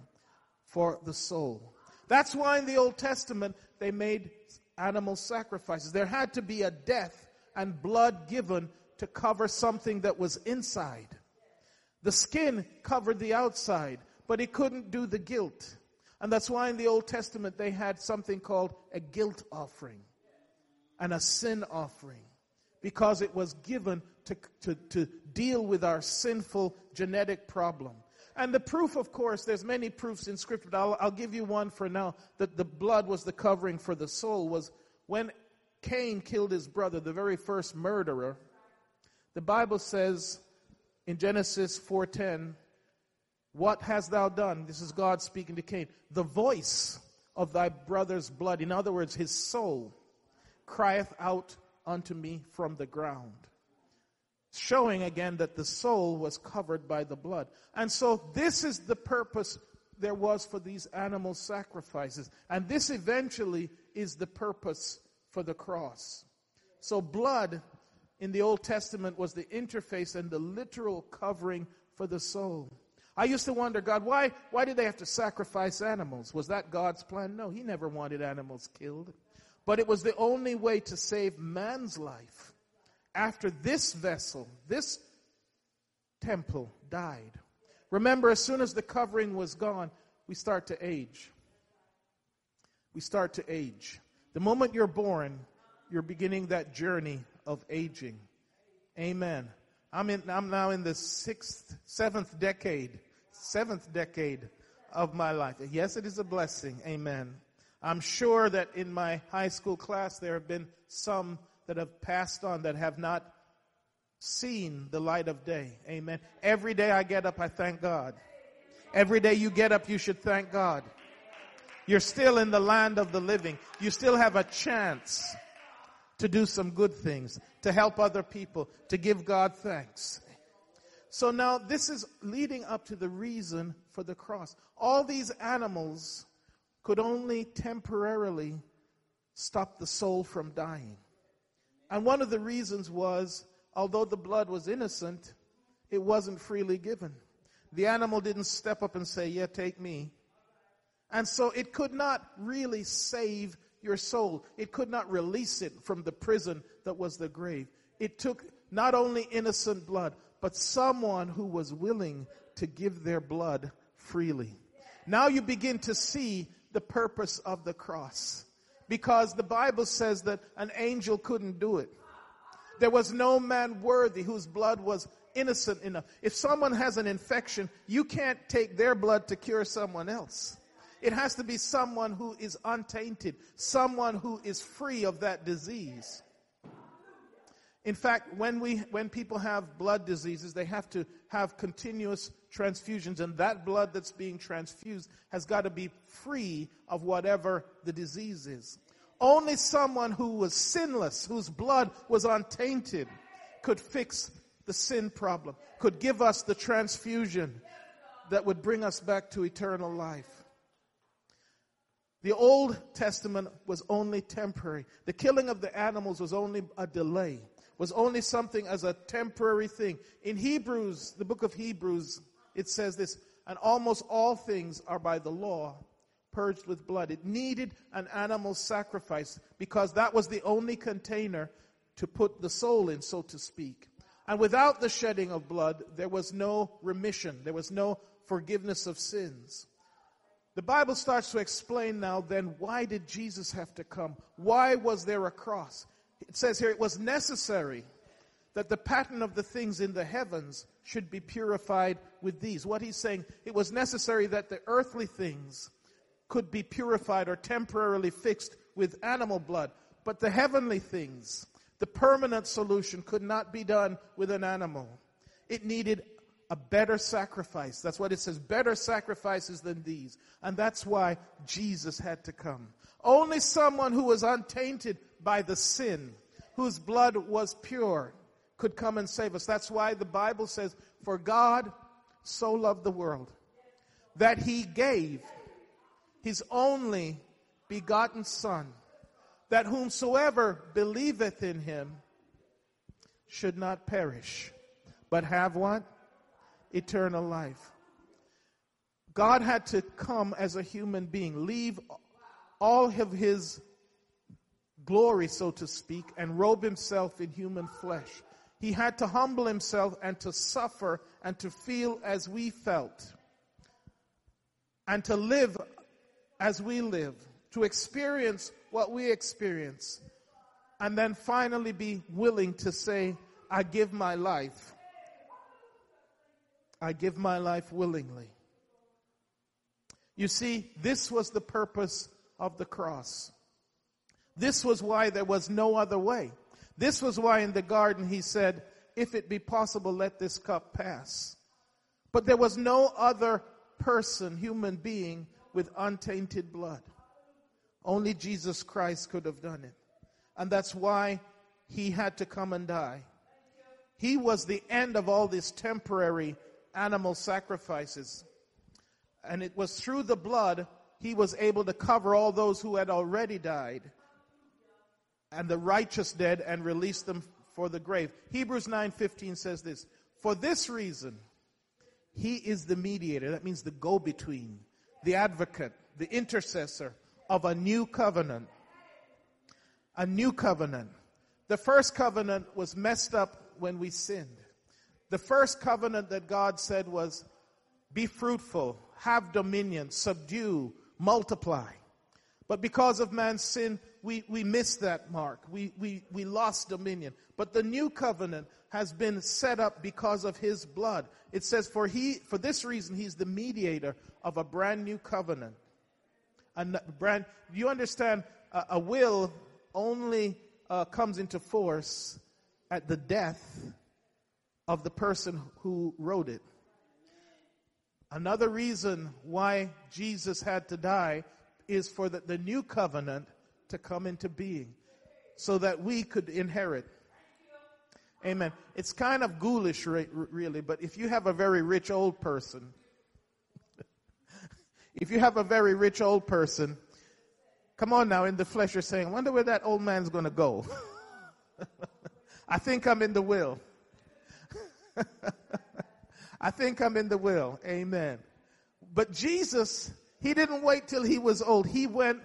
for the soul. That's why in the Old Testament they made animal sacrifices. There had to be a death and blood given to cover something that was inside. The skin covered the outside, but it couldn't do the guilt. And that's why in the Old Testament they had something called a guilt offering and a sin offering because it was given to, to, to deal with our sinful genetic problem. And the proof, of course, there's many proofs in Scripture, but I'll, I'll give you one for now that the blood was the covering for the soul was when Cain killed his brother, the very first murderer. The Bible says in Genesis 4:10, "What hast thou done?" This is God speaking to Cain. "The voice of thy brother's blood, in other words, his soul, crieth out unto me from the ground. Showing again that the soul was covered by the blood. And so this is the purpose there was for these animal sacrifices. And this eventually is the purpose for the cross. So blood in the Old Testament was the interface and the literal covering for the soul. I used to wonder, God, why, why did they have to sacrifice animals? Was that God's plan? No, He never wanted animals killed. But it was the only way to save man's life after this vessel, this temple died. Remember, as soon as the covering was gone, we start to age. We start to age. The moment you're born, you're beginning that journey of aging. Amen. I'm in, I'm now in the sixth, seventh decade, seventh decade of my life. Yes, it is a blessing. Amen. I'm sure that in my high school class there have been some that have passed on that have not seen the light of day. Amen. Every day I get up, I thank God. Every day you get up, you should thank God. You're still in the land of the living. You still have a chance to do some good things, to help other people, to give God thanks. So now this is leading up to the reason for the cross. All these animals could only temporarily stop the soul from dying. And one of the reasons was, although the blood was innocent, it wasn't freely given. The animal didn't step up and say, Yeah, take me. And so it could not really save your soul. It could not release it from the prison that was the grave. It took not only innocent blood, but someone who was willing to give their blood freely. Now you begin to see the purpose of the cross. Because the Bible says that an angel couldn't do it. There was no man worthy whose blood was innocent enough. If someone has an infection, you can't take their blood to cure someone else. It has to be someone who is untainted, someone who is free of that disease. In fact, when we when people have blood diseases, they have to have continuous transfusions and that blood that's being transfused has got to be free of whatever the disease is. Only someone who was sinless, whose blood was untainted, could fix the sin problem, could give us the transfusion that would bring us back to eternal life. The Old Testament was only temporary. The killing of the animals was only a delay, was only something as a temporary thing. In Hebrews, the book of Hebrews, it says this, and almost all things are by the law purged with blood. It needed an animal sacrifice because that was the only container to put the soul in, so to speak. And without the shedding of blood, there was no remission, there was no forgiveness of sins. The Bible starts to explain now then why did Jesus have to come? Why was there a cross? It says here it was necessary that the pattern of the things in the heavens should be purified with these. What he's saying, it was necessary that the earthly things could be purified or temporarily fixed with animal blood, but the heavenly things, the permanent solution could not be done with an animal. It needed a better sacrifice. That's what it says, better sacrifices than these. And that's why Jesus had to come. Only someone who was untainted by the sin, whose blood was pure, could come and save us. That's why the Bible says, For God so loved the world that he gave his only begotten Son, that whomsoever believeth in him should not perish, but have what? eternal life. God had to come as a human being, leave all of his glory, so to speak, and robe himself in human flesh. He had to humble himself and to suffer and to feel as we felt and to live as we live, to experience what we experience, and then finally be willing to say, I give my life I give my life willingly. You see, this was the purpose of the cross. This was why there was no other way. This was why in the garden he said, If it be possible, let this cup pass. But there was no other person, human being, with untainted blood. Only Jesus Christ could have done it. And that's why he had to come and die. He was the end of all these temporary animal sacrifices. And it was through the blood he was able to cover all those who had already died and the righteous dead and release them for the grave. Hebrews 9:15 says this, "For this reason he is the mediator, that means the go-between, the advocate, the intercessor of a new covenant. A new covenant. The first covenant was messed up when we sinned. The first covenant that God said was, be fruitful, have dominion, subdue, multiply. But because of man's sin, we, we missed that mark. We, we, we lost dominion. But the new covenant has been set up because of his blood. It says, for he, for this reason, he's the mediator of a brand new covenant. A brand, you understand, a, a will only uh, comes into force at the death of the person who wrote it. Another reason why Jesus had to die is for the, the new covenant to come into being so that we could inherit. Amen. It's kind of ghoulish, really, but if you have a very rich old person, if you have a very rich old person, come on now, in the flesh, you're saying, wonder where that old man's going to go. I think I'm in the will. I think I'm in the will. Amen. But Jesus, he didn't wait till he was old. He went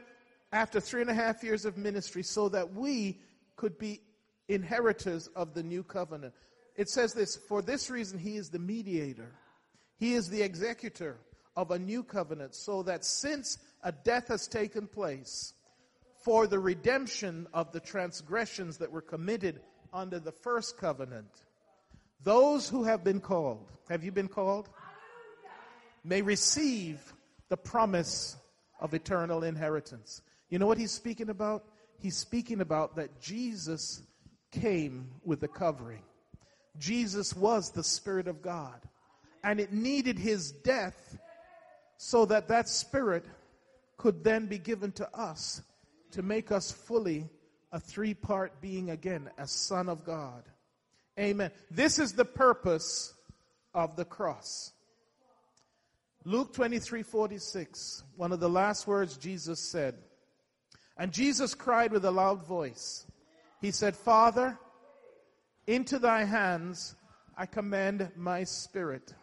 after three and a half years of ministry so that we could be inheritors of the new covenant. It says this, for this reason he is the mediator. He is the executor of a new covenant so that since a death has taken place for the redemption of the transgressions that were committed under the first covenant, those who have been called, have you been called? May receive the promise of eternal inheritance. You know what he's speaking about? He's speaking about that Jesus came with the covering. Jesus was the Spirit of God. And it needed his death so that that Spirit could then be given to us to make us fully a three part being again, a Son of God. Amen. This is the purpose of the cross. Luke 23 46, one of the last words Jesus said. And Jesus cried with a loud voice. He said, Father, into thy hands I commend my spirit.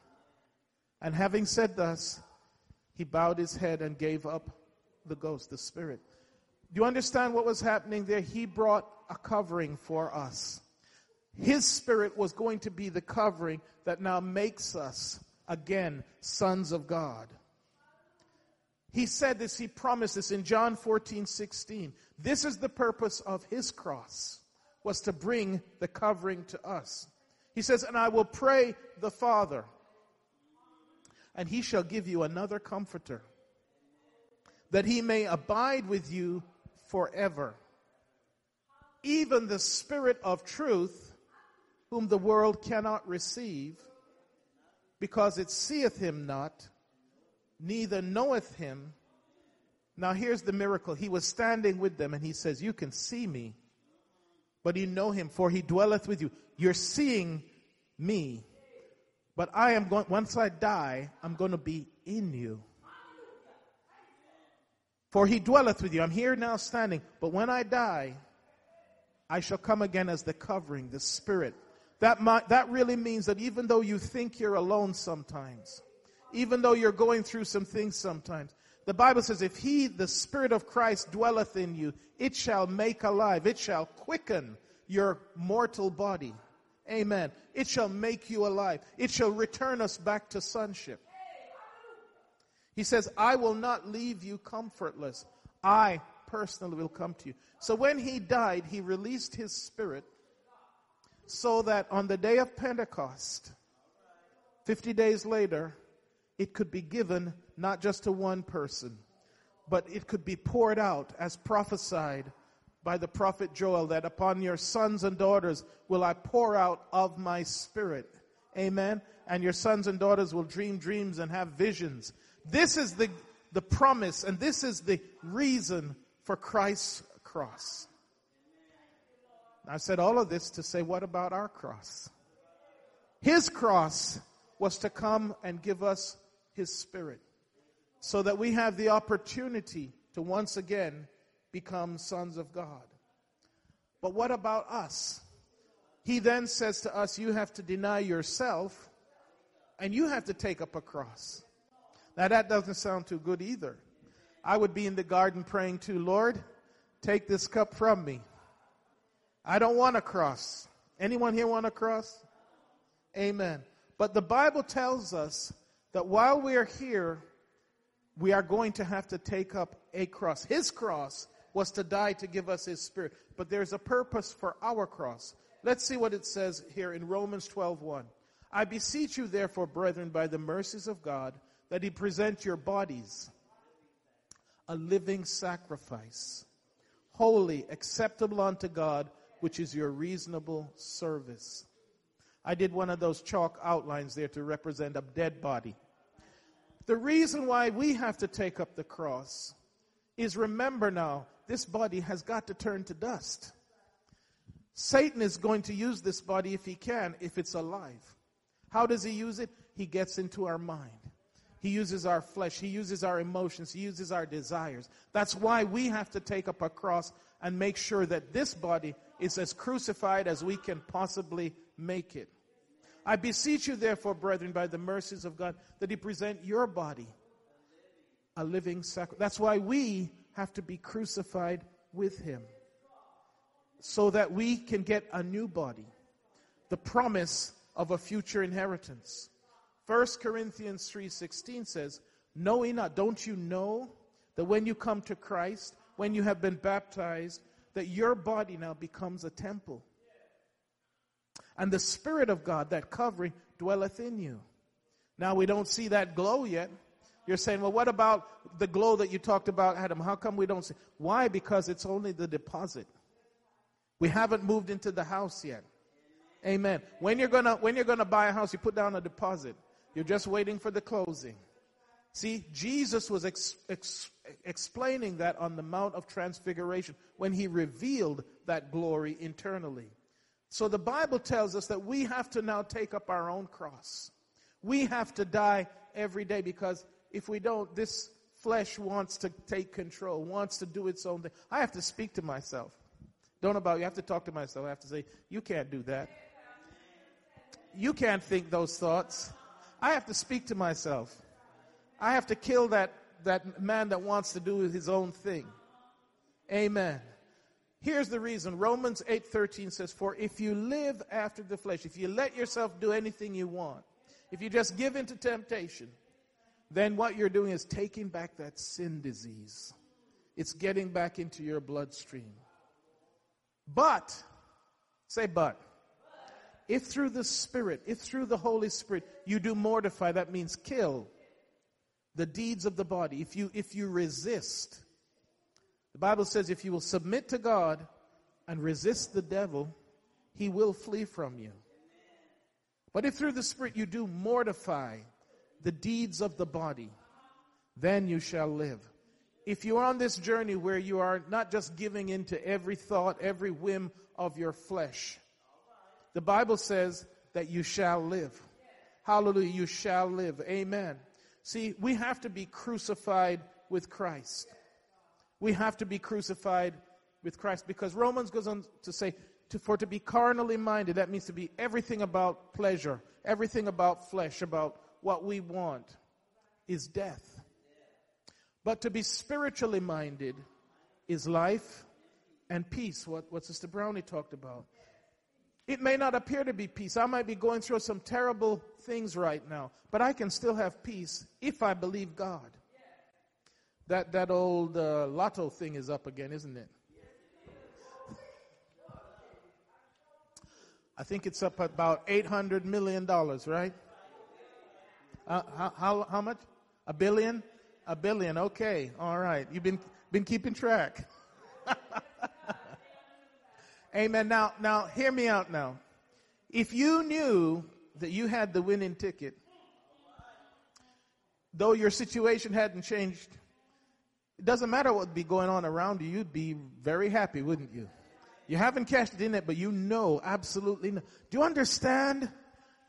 And having said thus, he bowed his head and gave up the ghost, the spirit. Do you understand what was happening there? He brought a covering for us. His spirit was going to be the covering that now makes us again sons of God. He said this, he promised this in John 14, 16. This is the purpose of his cross, was to bring the covering to us. He says, And I will pray the Father, and he shall give you another comforter, that he may abide with you forever. Even the Spirit of truth, whom the world cannot receive, because it seeth him not neither knoweth him. Now here's the miracle. He was standing with them and he says, You can see me, but you know him, for he dwelleth with you. You're seeing me, but I am going, once I die, I'm going to be in you. For he dwelleth with you. I'm here now standing, but when I die, I shall come again as the covering, the spirit. That, might, that really means that even though you think you're alone sometimes, even though you're going through some things sometimes. The Bible says, if he, the Spirit of Christ, dwelleth in you, it shall make alive, it shall quicken your mortal body. Amen. It shall make you alive. It shall return us back to sonship. He says, I will not leave you comfortless. I personally will come to you. So when he died, he released his spirit so that on the day of Pentecost, 50 days later, it could be given not just to one person, but it could be poured out as prophesied by the prophet Joel that upon your sons and daughters will I pour out of my spirit. Amen. And your sons and daughters will dream dreams and have visions. This is the, the promise and this is the reason for Christ's cross. I said all of this to say, what about our cross? His cross was to come and give us His Spirit so that we have the opportunity to once again become sons of God. But what about us? He then says to us, You have to deny yourself and you have to take up a cross. Now, that doesn't sound too good either. I would be in the garden praying to, Lord, take this cup from me. I don't want a cross. Anyone here want a cross? Amen. But the Bible tells us that while we are here, we are going to have to take up a cross. His cross was to die to give us his spirit. But there's a purpose for our cross. Let's see what it says here in Romans 12:1. I beseech you therefore, brethren, by the mercies of God, that he present your bodies a living sacrifice, holy, acceptable unto God, which is your reasonable service. I did one of those chalk outlines there to represent a dead body. The reason why we have to take up the cross is remember now, this body has got to turn to dust. Satan is going to use this body if he can, if it's alive. How does he use it? He gets into our mind. He uses our flesh. He uses our emotions. He uses our desires. That's why we have to take up a cross and make sure that this body is as crucified as we can possibly make it. I beseech you, therefore, brethren, by the mercies of God, that He present your body a living sacrifice. That's why we have to be crucified with Him, so that we can get a new body, the promise of a future inheritance. 1 Corinthians 3:16 says, "Knowing not, don't you know that when you come to Christ, when you have been baptized, that your body now becomes a temple?" And the Spirit of God, that covering, dwelleth in you. Now we don't see that glow yet. You're saying, well, what about the glow that you talked about, Adam? How come we don't see? Why? Because it's only the deposit. We haven't moved into the house yet. Amen. When you're gonna when you're gonna buy a house, you put down a deposit. You're just waiting for the closing. See, Jesus was ex, ex, explaining that on the Mount of Transfiguration when he revealed that glory internally. So the Bible tells us that we have to now take up our own cross. We have to die every day because if we don't, this flesh wants to take control, wants to do its own thing. I have to speak to myself. Don't about you have to talk to myself. I have to say, you can't do that. You can't think those thoughts. I have to speak to myself. I have to kill that, that man that wants to do his own thing. Amen. Here's the reason. Romans 8:13 says, "For if you live after the flesh, if you let yourself do anything you want, if you just give into temptation, then what you're doing is taking back that sin disease. It's getting back into your bloodstream. But, say but. If through the Spirit, if through the Holy Spirit, you do mortify, that means kill the deeds of the body. If you, if you resist, the Bible says if you will submit to God and resist the devil, he will flee from you. But if through the Spirit you do mortify the deeds of the body, then you shall live. If you are on this journey where you are not just giving in to every thought, every whim of your flesh, the Bible says that you shall live. Hallelujah, you shall live. Amen. See, we have to be crucified with Christ we have to be crucified with Christ because Romans goes on to say, to, for to be carnally minded, that means to be everything about pleasure, everything about flesh, about what we want, is death. But to be spiritually minded is life and peace, what, what Sister Brownie talked about. It may not appear to be peace. I might be going through some terrible things right now, but I can still have peace if I believe God. That, that old uh, lotto thing is up again, isn't it? I think it's up about $800 million, right? Uh, how, how, how much? A billion? A billion, okay, all right. You've been, been keeping track. Amen. Now, now, hear me out now. If you knew that you had the winning ticket, though your situation hadn't changed, it doesn't matter what would be going on around you, you'd be very happy, wouldn't you? You haven't cashed it in yet, but you know absolutely. No. Do you understand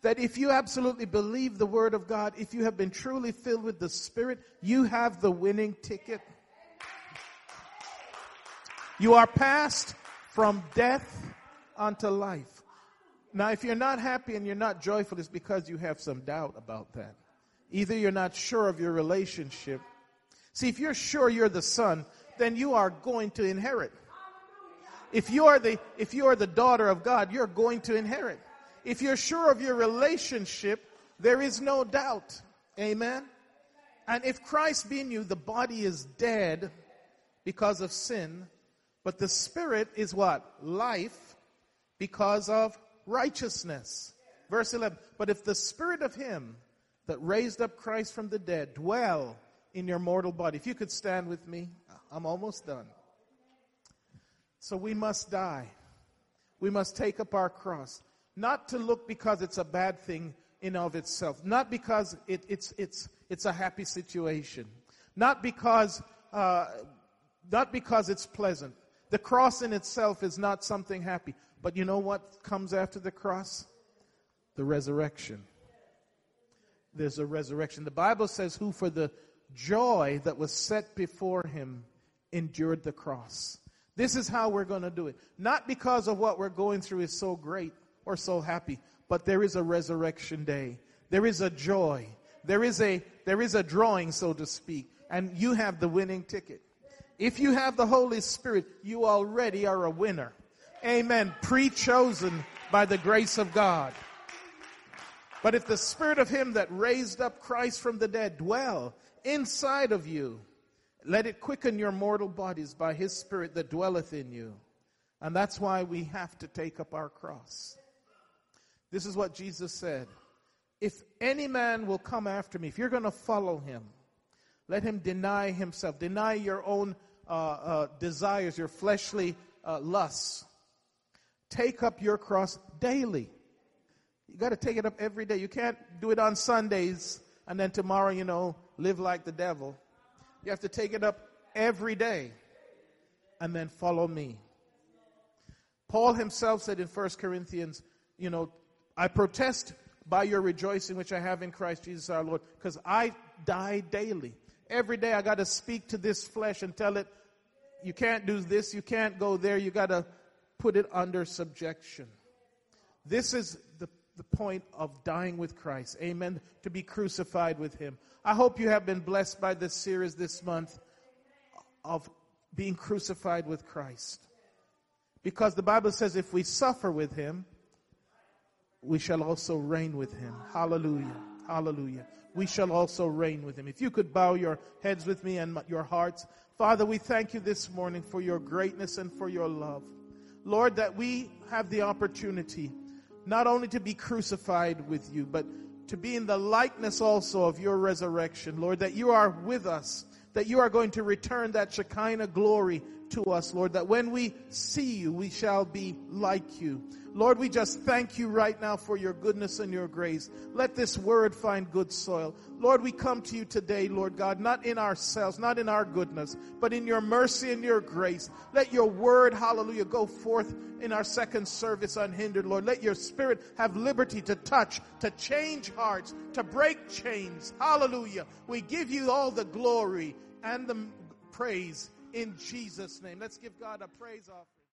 that if you absolutely believe the Word of God, if you have been truly filled with the Spirit, you have the winning ticket? You are passed from death unto life. Now, if you're not happy and you're not joyful, it's because you have some doubt about that. Either you're not sure of your relationship. See, if you're sure you're the son, then you are going to inherit. If you are the, if you are the daughter of God, you're going to inherit. If you're sure of your relationship, there is no doubt. Amen. And if Christ be in you, the body is dead because of sin, but the spirit is what? Life because of righteousness. Verse 11. But if the spirit of him that raised up Christ from the dead dwell in your mortal body. If you could stand with me, I'm almost done. So we must die. We must take up our cross. Not to look because it's a bad thing in of itself. Not because it, it's, it's, it's a happy situation. Not because, uh, not because it's pleasant. The cross in itself is not something happy. But you know what comes after the cross? The resurrection. There's a resurrection. The Bible says, who for the joy that was set before him endured the cross. This is how we're going to do it. Not because of what we're going through is so great or so happy, but there is a resurrection day. There is a joy. There is a, there is a drawing, so to speak. And you have the winning ticket. If you have the Holy Spirit, you already are a winner. Amen. Pre-chosen by the grace of God. But if the spirit of him that raised up Christ from the dead dwell inside of you, let it quicken your mortal bodies by his spirit that dwelleth in you. And that's why we have to take up our cross. This is what Jesus said. If any man will come after me, if you're going to follow him, let him deny himself, deny your own uh, uh, desires, your fleshly uh, lusts. Take up your cross daily. You got to take it up every day. You can't do it on Sundays and then tomorrow, you know, live like the devil. You have to take it up every day and then follow me. Paul himself said in 1 Corinthians, you know, I protest by your rejoicing which I have in Christ Jesus our Lord, because I die daily. Every day I got to speak to this flesh and tell it, you can't do this, you can't go there, you got to put it under subjection. This is the, the point of dying with Christ. Amen. To be crucified with Him. I hope you have been blessed by this series this month of being crucified with Christ. Because the Bible says if we suffer with Him, we shall also reign with Him. Hallelujah. Hallelujah. We shall also reign with Him. If you could bow your heads with me and your hearts. Father, we thank you this morning for your greatness and for your love. Lord, that we have the opportunity not only to be crucified with you, but to be in the likeness also of your resurrection. Lord, that you are with us, that you are going to return that Shekinah glory to us, Lord, that when we see you, we shall be like you. Lord, we just thank you right now for your goodness and your grace. Let this word find good soil. Lord, we come to you today, Lord God, not in ourselves, not in our goodness, but in your mercy and your grace. Let your word, hallelujah, go forth in our second service unhindered, Lord. Let your spirit have liberty to touch, to change hearts, to break chains. Hallelujah. We give you all the glory and the praise in Jesus' name. Let's give God a praise off.